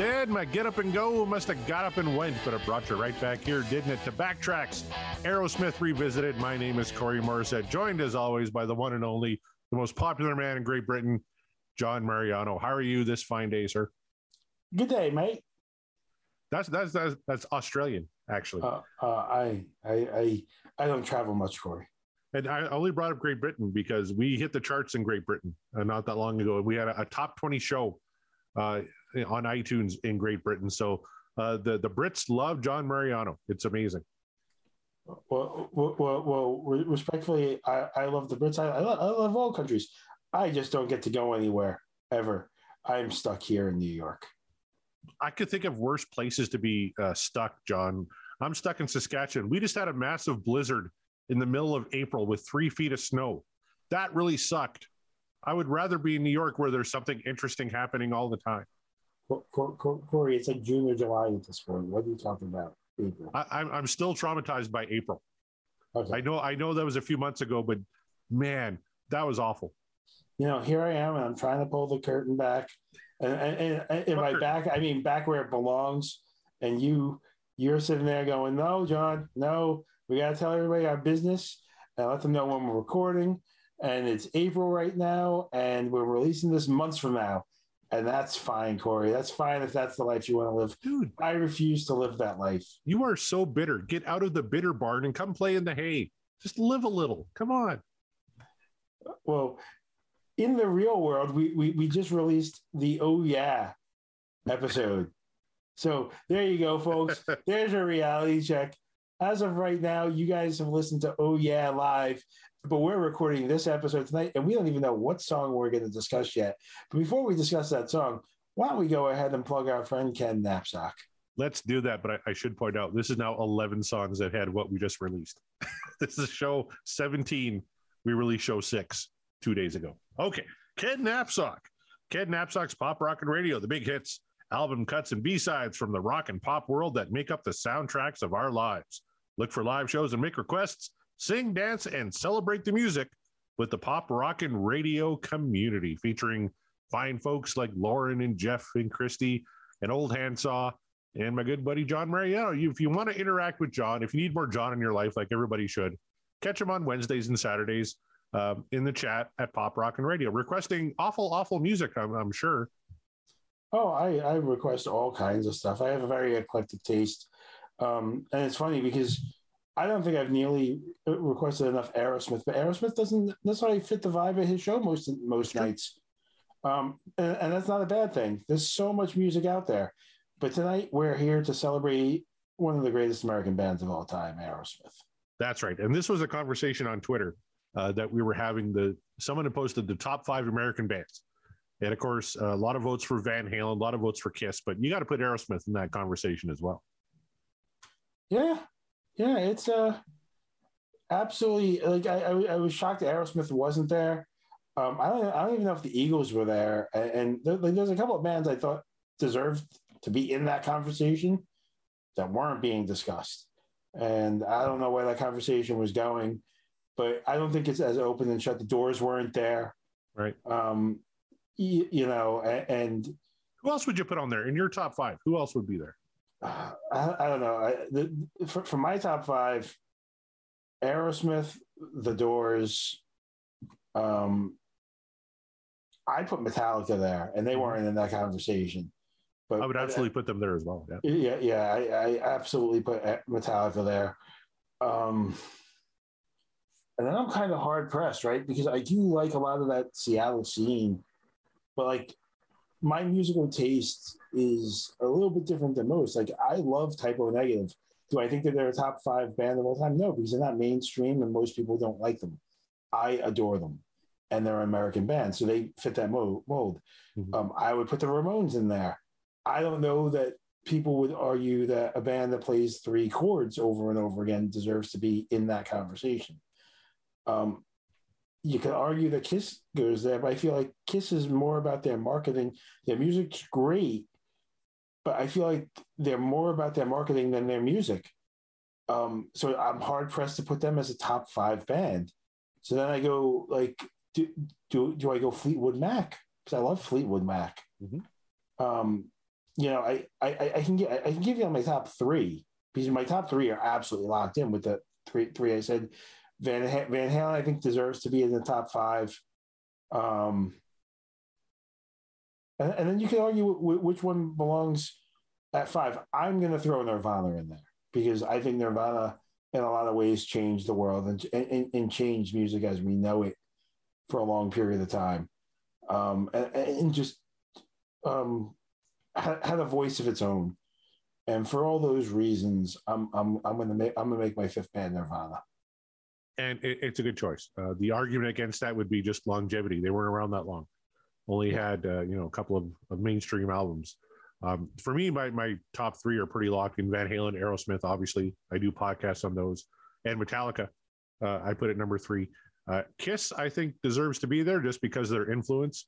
Sid, my get up and go must have got up and went, but it brought you right back here, didn't it? To Backtracks, Aerosmith Revisited. My name is Corey Morissette, joined as always by the one and only, the most popular man in Great Britain, John Mariano. How are you this fine day, sir? Good day, mate. That's that's that's, that's Australian, actually. Uh, uh, I, I I I don't travel much, Corey. And I only brought up Great Britain because we hit the charts in Great Britain uh, not that long ago. We had a, a top 20 show uh, on iTunes in Great Britain. So uh, the the Brits love John Mariano. It's amazing. Well, well, well, well respectfully, I, I love the Brits. I, I, love, I love all countries. I just don't get to go anywhere ever. I'm stuck here in New York. I could think of worse places to be uh, stuck, John. I'm stuck in Saskatchewan. We just had a massive blizzard in the middle of April with three feet of snow. That really sucked. I would rather be in New York where there's something interesting happening all the time. Corey, it's like June or July at this point. What are you talking about? April. I, I'm still traumatized by April. Okay. I know I know that was a few months ago, but man, that was awful. You know, here I am, and I'm trying to pull the curtain back, and, and, and in my back, I mean back where it belongs. And you, you're sitting there going, "No, John, no, we got to tell everybody our business and let them know when we're recording." And it's April right now, and we're releasing this months from now. And that's fine, Corey. That's fine if that's the life you want to live. Dude, I refuse to live that life. You are so bitter. Get out of the bitter barn and come play in the hay. Just live a little. Come on. Well, in the real world, we, we, we just released the Oh Yeah episode. So there you go, folks. There's a reality check. As of right now, you guys have listened to Oh Yeah Live but we're recording this episode tonight and we don't even know what song we're going to discuss yet. But before we discuss that song, why don't we go ahead and plug our friend Ken Napzok? Let's do that. But I, I should point out this is now 11 songs that had what we just released. this is show 17. We released show six two days ago. Okay. Ken Napzok. Ken Napzok's Pop Rockin' Radio, the big hits, album cuts, and B sides from the rock and pop world that make up the soundtracks of our lives. Look for live shows and make requests sing, dance, and celebrate the music with the pop rockin' radio community, featuring fine folks like Lauren and Jeff and Christy and Old Handsaw and my good buddy John Mariano. if you want to interact with John, if you need more John in your life, like everybody should, catch him on Wednesdays and Saturdays um, in the chat at Pop Rockin' Radio, requesting awful, awful music. I'm, I'm sure. Oh, I, I request all kinds of stuff. I have a very eclectic taste, um, and it's funny because I don't think I've nearly requested enough Aerosmith, but Aerosmith doesn't necessarily fit the vibe of his show most most nights. Um, and, and, that's not a bad thing. There's so much music out there, but tonight we're here to celebrate one of the greatest American bands of all time, Aerosmith. That's right. And this was a conversation on Twitter uh, that we were having. The someone had posted the top five American bands, and of course, a lot of votes for Van Halen, a lot of votes for Kiss, but you got to put Aerosmith in that conversation as well. Yeah, yeah, it's uh absolutely like I, I, I was shocked that Aerosmith wasn't there. Um, I don't I don't even know if the Eagles were there, and, and there, like, there's a couple of bands I thought deserved to be in that conversation that weren't being discussed, and I don't know where that conversation was going, but I don't think it's as open and shut. The doors weren't there, right? Um, you, you know, and, and who else would you put on there in your top five? Who else would be there? I, I, don't know. I, the, for, for, my top five, Aerosmith, The Doors. Um, I put Metallica there, and they mm-hmm. weren't in that conversation. But I would absolutely I, put them there as well. Yeah, yeah, yeah I, I absolutely put Metallica there. Um, and then I'm kind of hard pressed, right? Because I do like a lot of that Seattle scene, but like my musical taste is a little bit different than most. Like I love Type O Negative. Do I think that they're a top five band of all time? No, because they're not mainstream and most people don't like them. I adore them, and they're an American band, so they fit that mold. Mm-hmm. Um, I would put the Ramones in there. I don't know that people would argue that a band that plays three chords over and over again deserves to be in that conversation. Um, you could argue that Kiss goes there, but I feel like Kiss is more about their marketing. Their music's great, but I feel like they're more about their marketing than their music. Um, so I'm hard pressed to put them as a top five band. So then I go like, do do, do I go Fleetwood Mac? Because I love Fleetwood Mac. Mm-hmm. Um, you know, I, I I can get I can give you my top three because my top three are absolutely locked in with the three three I said. Van Van Halen I think deserves to be in the top five. Um, and, and then you can argue which one belongs at five. I'm going to throw Nirvana in there because I think Nirvana, in a lot of ways, changed the world and, and, and changed music as we know it for a long period of time, um, and, and, just um, had, had, a voice of its own. And for all those reasons, I'm I'm I'm gonna make I'm gonna make my fifth band Nirvana. And it, it's a good choice. Uh, the argument against that would be just longevity. They weren't around that long. Only had uh, you know a couple of, of mainstream albums. Um, for me, my, my top three are pretty locked in Van Halen, Aerosmith, obviously. I do podcasts on those, and Metallica. Uh, I put it number three. Uh, Kiss, I think, deserves to be there just because of their influence.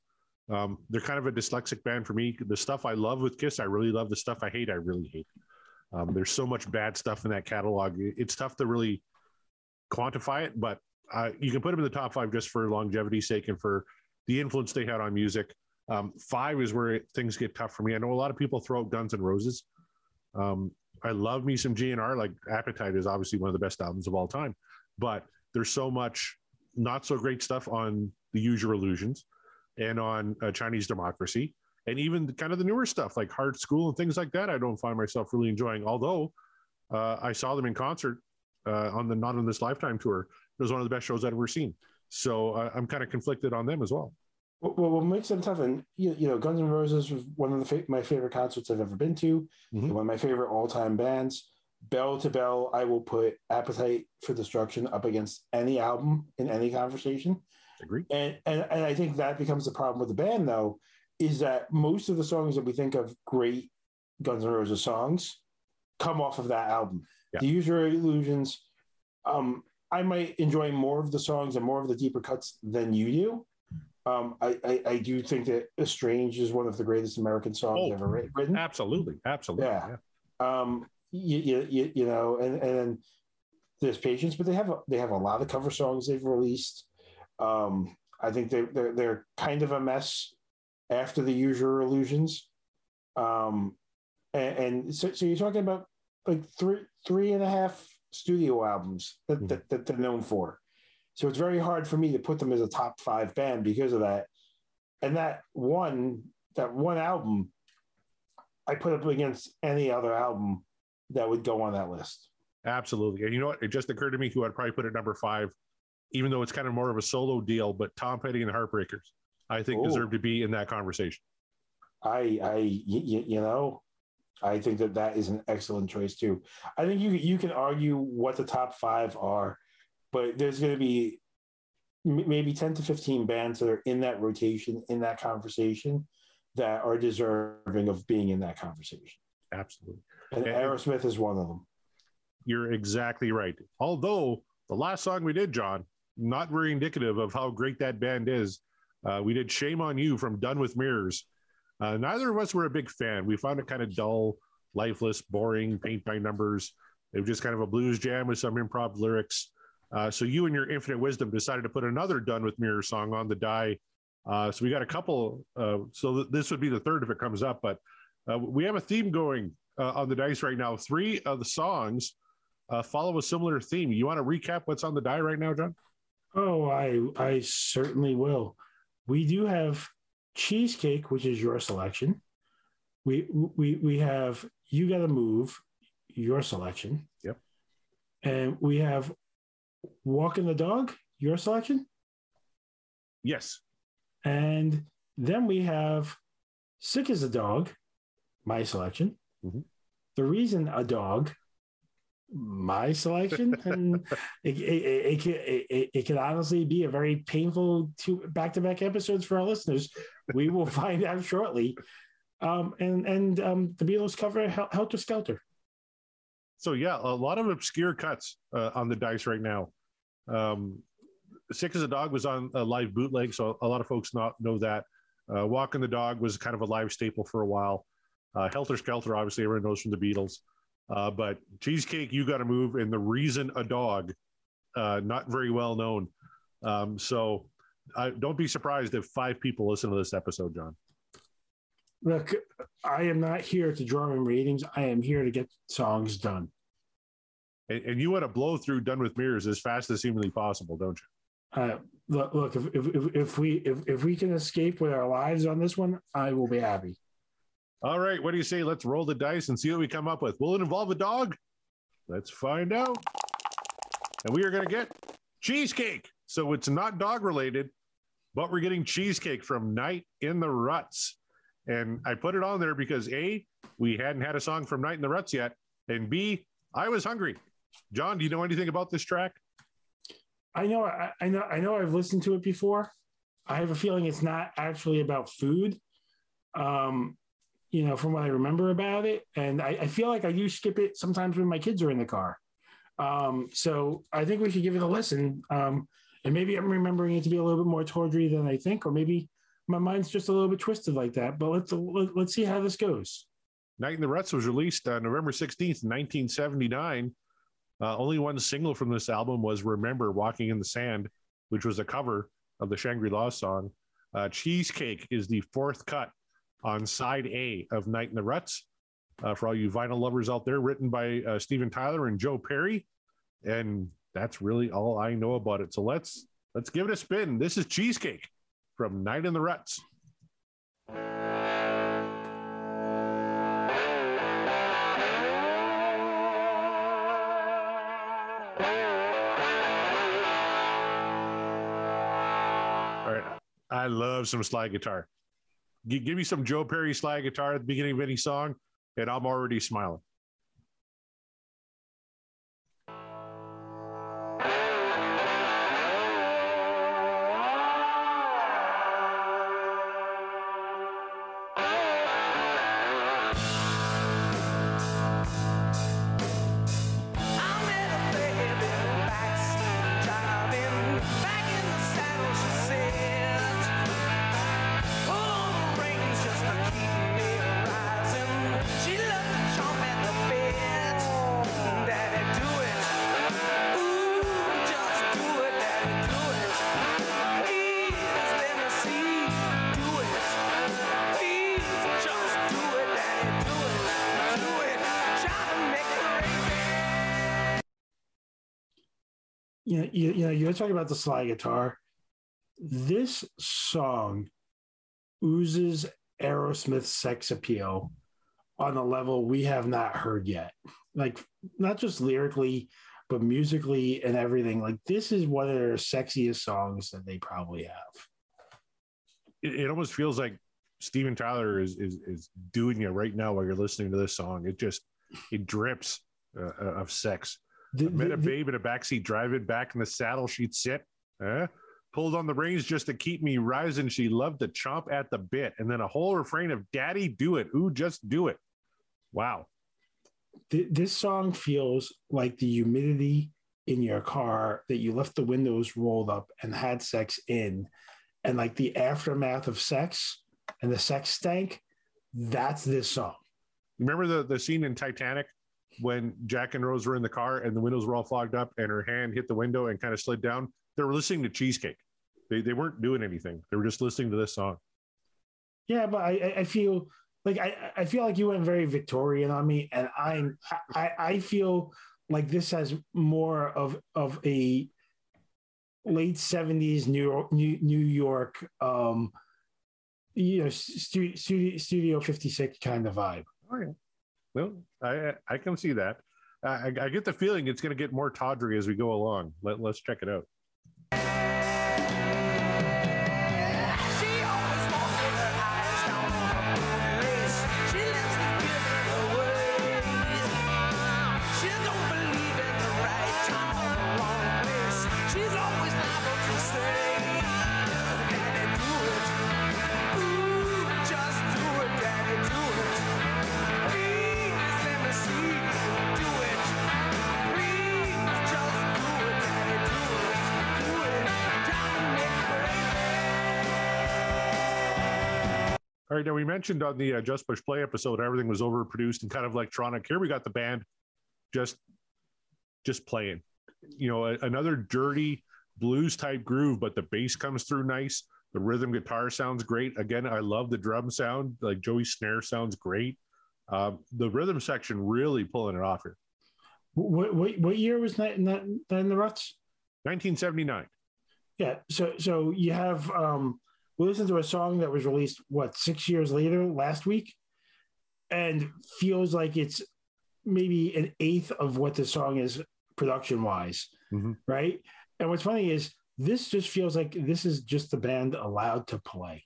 Um, they're kind of a dyslexic band for me. The stuff I love with Kiss, I really love. The stuff I hate, I really hate. Um, there's so much bad stuff in that catalog. It's tough to really quantify it, but uh, you can put them in the top five just for longevity's sake and for the influence they had on music. Um, five is where things get tough for me. I know a lot of people throw out Guns and Roses. Um, I love me some GNR. Like Appetite is obviously one of the best albums of all time, but there's so much not so great stuff on the Your Illusions and on uh, Chinese Democracy, and even kind of the newer stuff like Hard Skool and things like that. I don't find myself really enjoying. Although uh, I saw them in concert uh, on the Not in This Lifetime tour. It was one of the best shows I've ever seen. So uh, I'm kind of conflicted on them as well. Well, what makes them tough, and you, you know, Guns N' Roses was one of the fa- my favorite concerts I've ever been to. Mm-hmm. One of my favorite all time bands. Bell to bell, I will put Appetite for Destruction up against any album in any conversation. Agree. And, and and I think that becomes the problem with the band, though, is that most of the songs that we think of great Guns N' Roses songs come off of that album. Yeah. The Use Your Illusions. Um, I might enjoy more of the songs and more of the deeper cuts than you do um, I, I, I, do think that "Estranged" is one of the greatest American songs oh, ever written. Absolutely, absolutely. Yeah. yeah. Um, you, you, you know, and and there's patience, but they have a, they have a lot of cover songs they've released. Um, I think they they're they're kind of a mess after the Your Illusions. Um, and, and so, so you're talking about like three three and a half studio albums that, mm-hmm. that, that they're known for. So it's very hard for me to put them as a top five band because of that. And that one, that one album, I put up against any other album that would go on that list. Absolutely. And you know what? It just occurred to me who I'd probably put at number five, even though it's kind of more of a solo deal, but Tom Petty and the Heartbreakers, I think Ooh. deserve to be in that conversation. I, I, you, you know, I think that that is an excellent choice too. I think you you can argue what the top five are but there's going to be maybe 10 to 15 bands that are in that rotation in that conversation that are deserving of being in that conversation. Absolutely. And, and aerosmith is one of them. You're exactly right. Although the last song we did john not very indicative of how great that band is uh, we did shame on you from done with mirrors uh, neither of us were a big fan we found it kind of dull lifeless boring paint by numbers it was just kind of a blues jam with some improv lyrics uh, so you and your infinite wisdom decided to put another "Done with Mirror" song on the die. Uh, so we got a couple. Uh, so th- this would be the third if it comes up, but uh, we have a theme going uh, on the dice right now. Three of the songs follow a similar theme. You want to recap what's on the die right now, John? Oh, I I certainly will. We do have cheesecake, which is your selection. We we we have you got to move, your selection. Yep. And we have Walking the Dog, your selection? Yes. And then we have Sick as a Dog, my selection. Mm-hmm. The Reason a Dog, my selection. and it, it, it, it, it, can honestly be a very painful two back to back episodes for our listeners. We will find out shortly. Um, and and um, the Beatles cover Helter Skelter. So yeah, a lot of obscure cuts uh, on the dice right now. Um, Sick as a Dog was on a live bootleg, so a lot of folks not know that. Uh, Walking the Dog was kind of a live staple for a while. Uh, Helter Skelter, obviously, everyone knows from the Beatles. Uh, but Cheesecake, You Got to Move, and The Reason a Dog, uh, not very well known. Um, so I, don't be surprised if five people listen to this episode, John. Look, I am not here to draw in ratings. I am here to get songs done. And, and you want to blow through Done with Mirrors as fast as humanly possible, don't you? Uh, look, look if, if, if we if, if we can escape with our lives on this one, I will be happy. All right, what do you say? Let's roll the dice and see what we come up with. Will it involve a dog? Let's find out. And we are going to get cheesecake. So it's not dog related, but we're getting cheesecake from Night in the Ruts. And I put it on there because A, we hadn't had a song from Night in the Ruts yet. And B, I was hungry. John, do you know anything about this track? I know, I, I know, I know. I've listened to it before. I have a feeling it's not actually about food. Um, you know, from what I remember about it, and I, I feel like I do skip it sometimes when my kids are in the car. Um, so I think we should give it a listen. Um, and maybe I'm remembering it to be a little bit more tawdry than I think, or maybe my mind's just a little bit twisted like that. But let's let's see how this goes. Night in the Ruts was released on November 16th, 1979. Uh, only one single from this album was Remember Walking in the Sand, which was a cover of the Shangri La song. Uh, Cheesecake is the fourth cut on side A of Night in the Ruts. Uh, for all you vinyl lovers out there, written by uh, Steven Tyler and Joe Perry. And that's really all I know about it. So let's let's give it a spin. This is Cheesecake from Night in the Ruts. All right. I love some slide guitar. Give me some Joe Perry slide guitar at the beginning of any song, and I'm already smiling. You know, you, you know, you're talking about the slide guitar. This song oozes Aerosmith sex appeal on a level we have not heard yet. Like not just lyrically, but musically and everything. Like this is one of their sexiest songs that they probably have. It, it almost feels like Steven Tyler is, is is doing it right now while you're listening to this song. It just it drips uh, of sex. The, I met the, a babe in a backseat driving back in the saddle. She'd sit, eh? pulled on the reins just to keep me rising. She loved to chomp at the bit. And then a whole refrain of Daddy, do it. Ooh, just do it. Wow. This song feels like the humidity in your car that you left the windows rolled up and had sex in, and like the aftermath of sex and the sex stank. That's this song. Remember the, the scene in Titanic when Jack and Rose were in the car and the windows were all fogged up and her hand hit the window and kind of slid down, they were listening to Cheesecake. They, they weren't doing anything. They were just listening to this song. Yeah, but I, I feel like I, I feel like you went very Victorian on me, and I'm I, I feel like this has more of of a late seventies New York New, New York um you know studio studio fifty six kind of vibe. Oh yeah. Well, I I can see that. I, I get the feeling it's going to get more tawdry as we go along. Let, let's check it out. All right, now we mentioned on the uh, Just Push Play episode everything was overproduced and kind of electronic. Here we got the band just just playing. You know, a, another dirty blues type groove, but the bass comes through nice. The rhythm guitar sounds great. Again, I love the drum sound. Like Joey snare sounds great. Um, the rhythm section really pulling it off here. What what, what year was that in, that, that in the ruts? 1979. Yeah. So so you have um we listened to a song that was released what six years later last week, and feels like it's maybe an eighth of what the song is production wise, Mhm. right? And what's funny is this just feels like this is just the band allowed to play.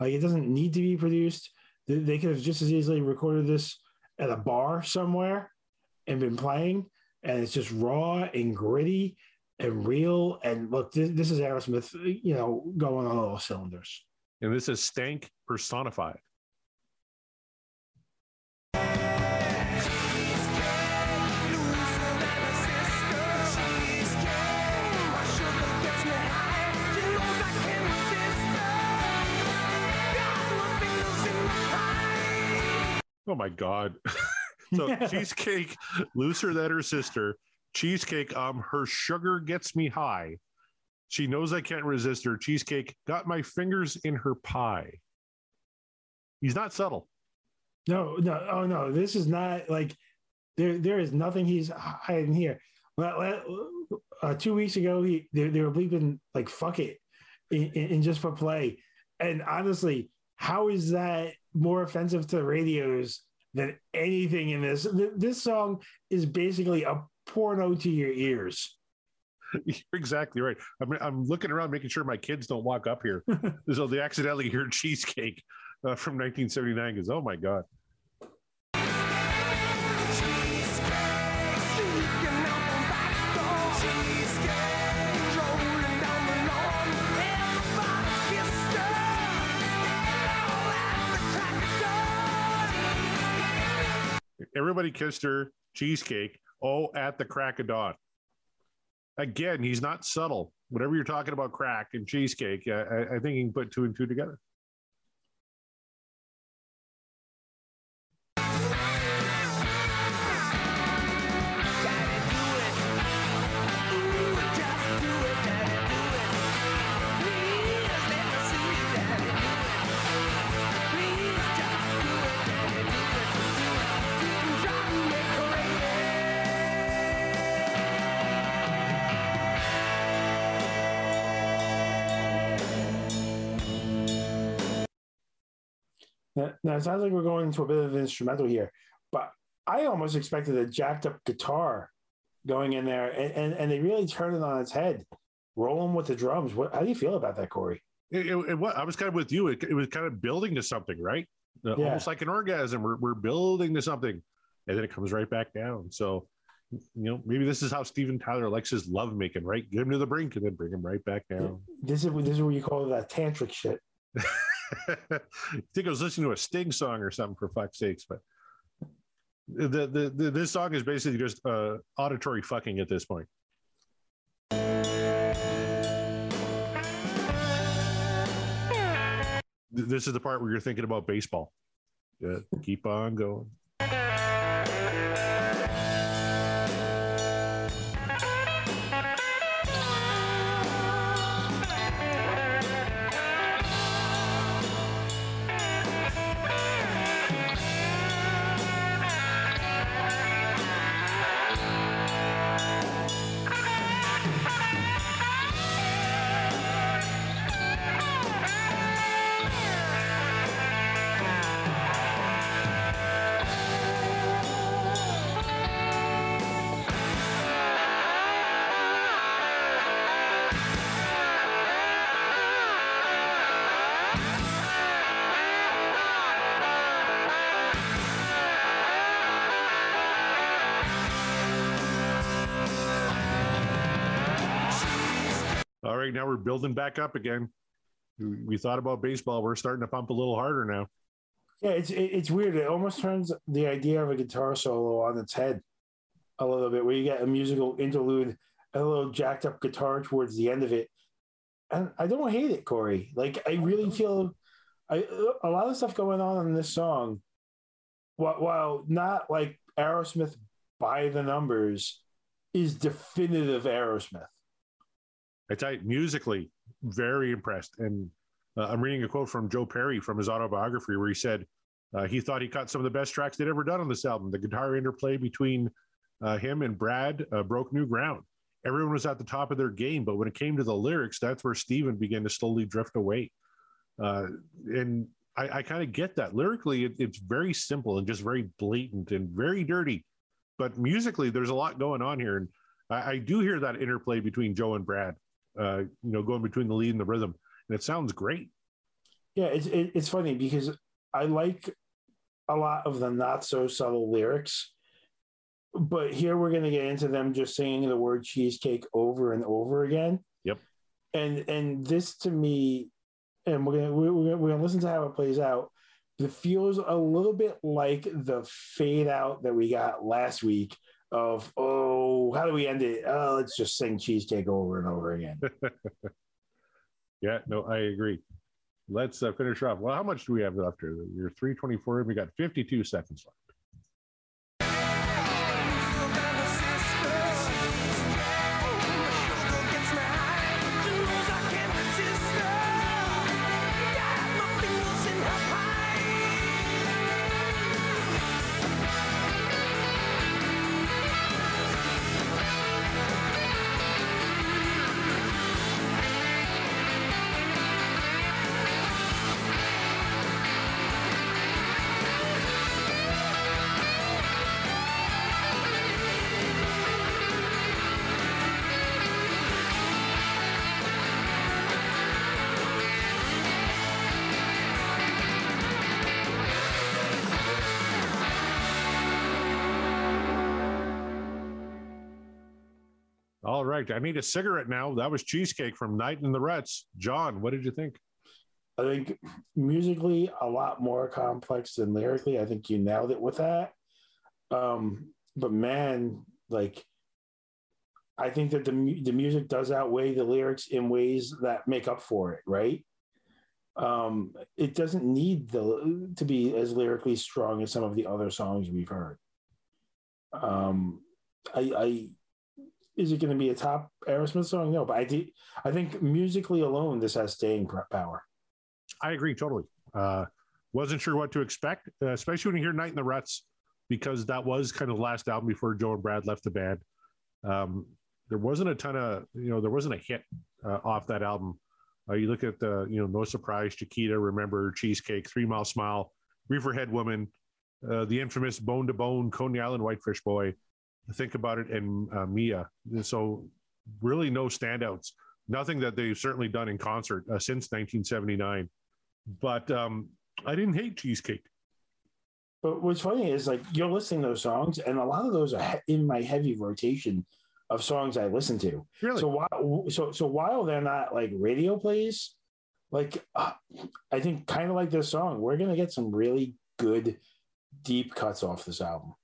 Like it doesn't need to be produced. They could have just as easily recorded this at a bar somewhere and been playing, and it's just raw and gritty and real. And look, this, this is Aerosmith, uh, you know, going on all cylinders. And this is Stank personified. Oh my God. so cheesecake looser than her sister. Cheesecake, um, her sugar gets me high. She knows I can't resist her. Cheesecake got my fingers in her pie. He's not subtle. No, no, oh no, this is not like there. There is nothing he's hiding here. Uh, two weeks ago, he they, they were bleeping like "fuck it" in, in, in Just Push Play, and honestly, how is that more offensive to radios than anything in this? This song is basically a porno to your ears. You're exactly right. I'm, I'm looking around, making sure my kids don't walk up here. so they accidentally hear cheesecake uh, from 1979 because, oh my God. Everybody kissed her. Cheesecake. Oh, at the crack of dawn. Again, he's not subtle. Whatever you're talking about, crack and cheesecake, I, I think you can put two and two together. Now, now, it sounds like we're going into a bit of an instrumental here, but I almost expected a jacked up guitar going in there, and, and, and they really turned it on its head, rolling with the drums. What, how do you feel about that, Corey? It, it, it I was kind of with you. It, it was kind of building to something, right? Uh, Yeah. Almost like an orgasm. We're, we're building to something, and then it comes right back down. So, you know, maybe this is how Steven Tyler likes his love making, right? Get him to the brink and then bring him right back down. This is this is what you call that tantric shit. I think I was listening to a Sting song or something for fuck's sakes, but the, the, the this song is basically just uh, auditory fucking at this point. This is the part where you're thinking about baseball. Yeah, keep on going. Now we're building back up again. We thought about baseball. We're starting to pump a little harder now. Yeah, it's it's weird. It almost turns the idea of a guitar solo on its head a little bit, where you get a musical interlude, a little jacked up guitar towards the end of it, and I don't hate it, Corey. Like I really feel I a lot of stuff going on in this song. While, while not like Aerosmith by the numbers, is definitive Aerosmith. I tell you, musically, very impressed. And uh, I'm reading a quote from Joe Perry from his autobiography where he said uh, he thought he caught some of the best tracks they'd ever done on this album. The guitar interplay between uh, him and Brad uh, broke new ground. Everyone was at the top of their game, but when it came to the lyrics, that's where Steven began to slowly drift away. Uh, and I, I kind of get that. Lyrically, it, it's very simple and just very blatant and very dirty. But musically, there's a lot going on here. And I, I do hear that interplay between Joe and Brad, uh, you know, going between the lead and the rhythm. And it sounds great. Yeah, it's, it, it's funny because I like a lot of the not so subtle lyrics but here we're going to get into them just saying the word cheesecake over and over again. Yep. And and this to me, and we're gonna we're gonna, we're gonna listen to how it plays out. It feels a little bit like the fade out that we got last week of oh how do we end it? Oh, let's just sing cheesecake over and over again. yeah, no, I agree. Let's uh, finish off. Well, how much do we have left here? You're 324. and We got 52 seconds left. Right. I need a cigarette now. That was Cheesecake from Night in the Ruts. John, what did you think? I think musically a lot more complex than lyrically. I think you nailed it with that. Um, but man, like I think that the the music does outweigh the lyrics in ways that make up for it, right? Um, it doesn't need the to be as lyrically strong as some of the other songs we've heard. Um, I is it going to be a top Aerosmith song? No, but I think I think musically alone, this has staying power. I agree totally. Uh, wasn't sure what to expect, uh, especially when you hear "Night in the Ruts," because that was kind of the last album before Joe and Brad left the band. Um, there wasn't a ton of you know there wasn't a hit uh, off that album. Uh, you look at the you know No Surprise, Chiquita, Remember, Cheesecake, Three Mile Smile, Reefer Head Woman, uh, the infamous Bone to Bone, Coney Island Whitefish Boy think about it and uh, Mia. So really no standouts. Nothing that they've certainly done in concert uh, since 1979. But um, I didn't hate Cheesecake. But what's funny is like you're listening to those songs, and a lot of those are in my heavy rotation of songs I listen to. Really? So while so so while they're not like radio plays, like uh, I think kind of like this song, we're gonna get some really good deep cuts off this album.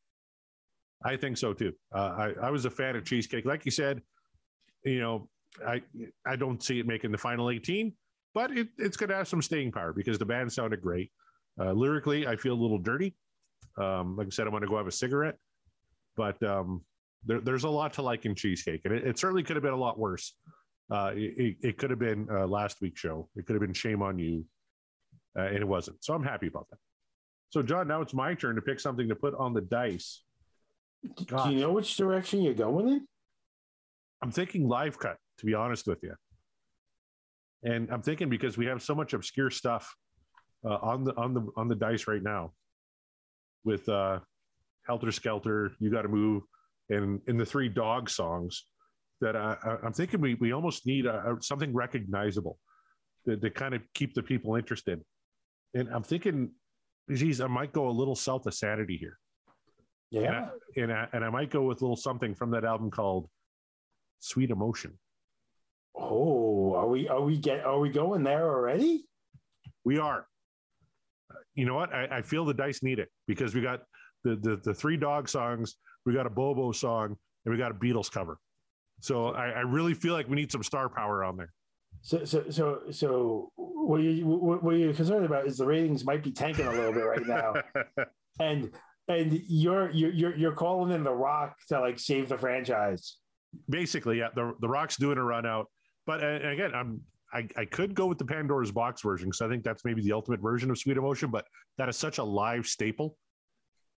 I think so too. Uh, I, I was a fan of cheesecake. Like you said, you know, I I don't see it making the final 18, but it, it's going to have some staying power because the band sounded great. Uh, lyrically, I feel a little dirty. Um, like I said, I'm going to go have a cigarette, but um, there, there's a lot to like in cheesecake, and it, it certainly could have been a lot worse. Uh, it, it, could have been uh, last week's show. It could have been shame on you, uh, and it wasn't. So I'm happy about that. So John, now it's my turn to pick something to put on the dice Gosh. Do you know which direction you're going in? I'm thinking live cut, to be honest with you. And I'm thinking because we have so much obscure stuff uh, on the on the on the dice right now, with uh, Helter Skelter, You Got to Move, and in the three dog songs, that I, am thinking we we almost need a, a, something recognizable to, to kind of keep the people interested. And I'm thinking, geez, I might go a little south of sanity here. Yeah. And I, and I, and I might go with a little something from that album called Sweet Emotion. Oh, are we are we get are we going there already? We are. You know what? I, I feel the dice need it because we got the, the the three dog songs, we got a Bobo song, and we got a Beatles cover. So I, I really feel like we need some star power on there. So, so, so, so, what you what you're concerned about is the ratings might be tanking a little bit right now, and and you're you're you're calling in the Rock to like save the franchise. Basically, yeah, the the Rock's doing a run out, but uh, again, I'm I, I could go with the Pandora's Box version because I think that's maybe the ultimate version of Sweet Emotion, but that is such a live staple.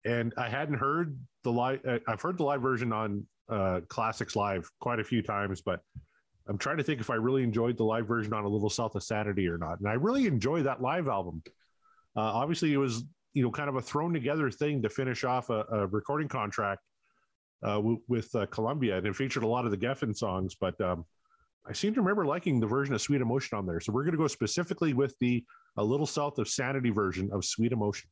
And I hadn't heard the live. Uh, I've heard the live version on uh, Classics Live quite a few times, but I'm trying to think if I really enjoyed the live version on A Little South of Sanity or not. And I really enjoy that live album. Uh, obviously, it was you know kind of a thrown together thing to finish off a, a recording contract uh, w- with uh, Columbia, and it featured a lot of the Geffen songs. But um, I seem to remember liking the version of Sweet Emotion on there. So we're going to go specifically with the A Little South of Sanity version of Sweet Emotion.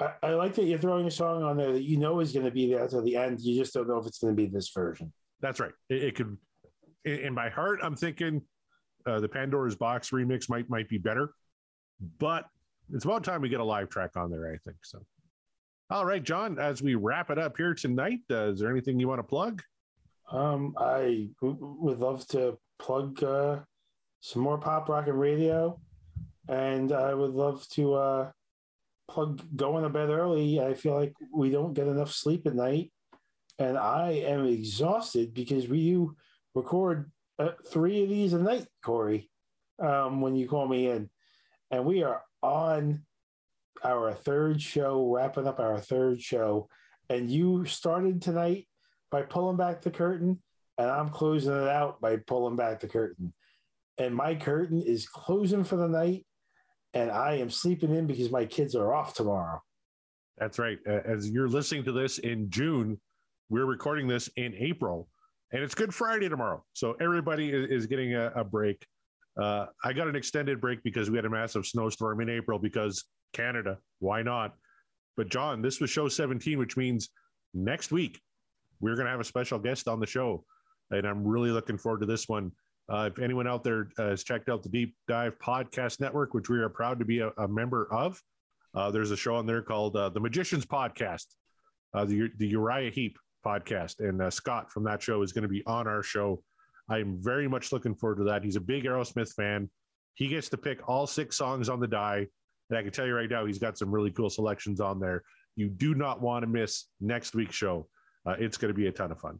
I, I like that you're throwing a song on there that you know is going to be there until the end. You just don't know if it's going to be this version. That's right. It, it could. In, in, my heart, I'm thinking uh, the Pandora's Box remix might might be better, but it's about time we get a live track on there. I think so. All right, John. As we wrap it up here tonight, uh, is there anything you want to plug? Um, I w- would love to plug uh, some more pop rockin' radio, and I would love to uh, plug going to bed early. I feel like we don't get enough sleep at night, and I am exhausted because we do record uh, three of these a night, Corey. Um, when you call me in, and we are on our third show, wrapping up our third show, and you started tonight by pulling back the curtain, and I'm closing it out by pulling back the curtain. And my curtain is closing for the night, and I am sleeping in because my kids are off tomorrow. That's right. As you're listening to this in June, we're recording this in April, and it's Good Friday tomorrow. So everybody is, getting a, break. Uh, I got an extended break because we had a massive snowstorm in April because Canada, why not? But John, this was show 17, which means next week we're going to have a special guest on the show, and I'm really looking forward to this one. Uh, if anyone out there uh, has checked out the Deep Dive Podcast Network, which we are proud to be a, a member of, uh, there's a show on there called uh, The Magicians Podcast, uh, the, the Uriah Heep podcast. And Scott from that show is going to be on our show. I'm very much looking forward to that. He's a big Aerosmith fan. He gets to pick all six songs on the die. And I can tell you right now, he's got some really cool selections on there. You do not want to miss next week's show uh, it's going to be a ton of fun.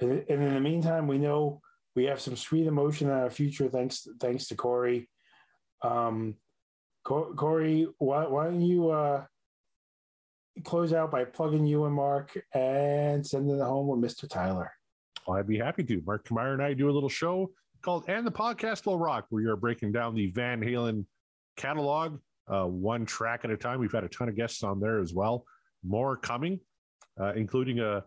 And, in the meantime, we know we have some sweet emotion in our future. Thanks, thanks to Corey. Um, Corey, why, why don't you uh, close out by plugging you and Mark and sending it home with Mr. Tyler? Well, I'd be happy to. Mark Meyer and I do a little show called "And the Podcast Will Rock," where you're breaking down the Van Halen catalog, uh, one track at a time. We've had a ton of guests on there as well. More coming uh, including a, uh,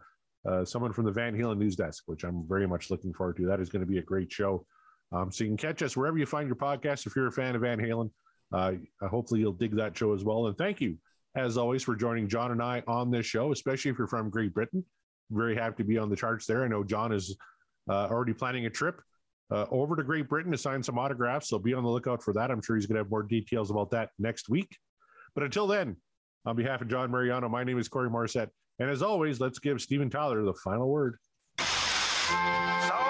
uh, someone from the Van Halen news desk, which I'm very much looking forward to. That is going to be a great show. Um, so you can catch us wherever you find your podcast. If you're a fan of Van Halen, uh, hopefully you'll dig that show as well. And thank you, as always, for joining John and I on this show, especially if you're from Great Britain. Very happy to be on the charts there. I know John is uh, already planning a trip uh, over to Great Britain to sign some autographs. So be on the lookout for that. I'm sure he's going to have more details about that next week. But until then, on behalf of John Mariano, my name is Corey Morissette. And as always, let's give Steven Tyler the final word. So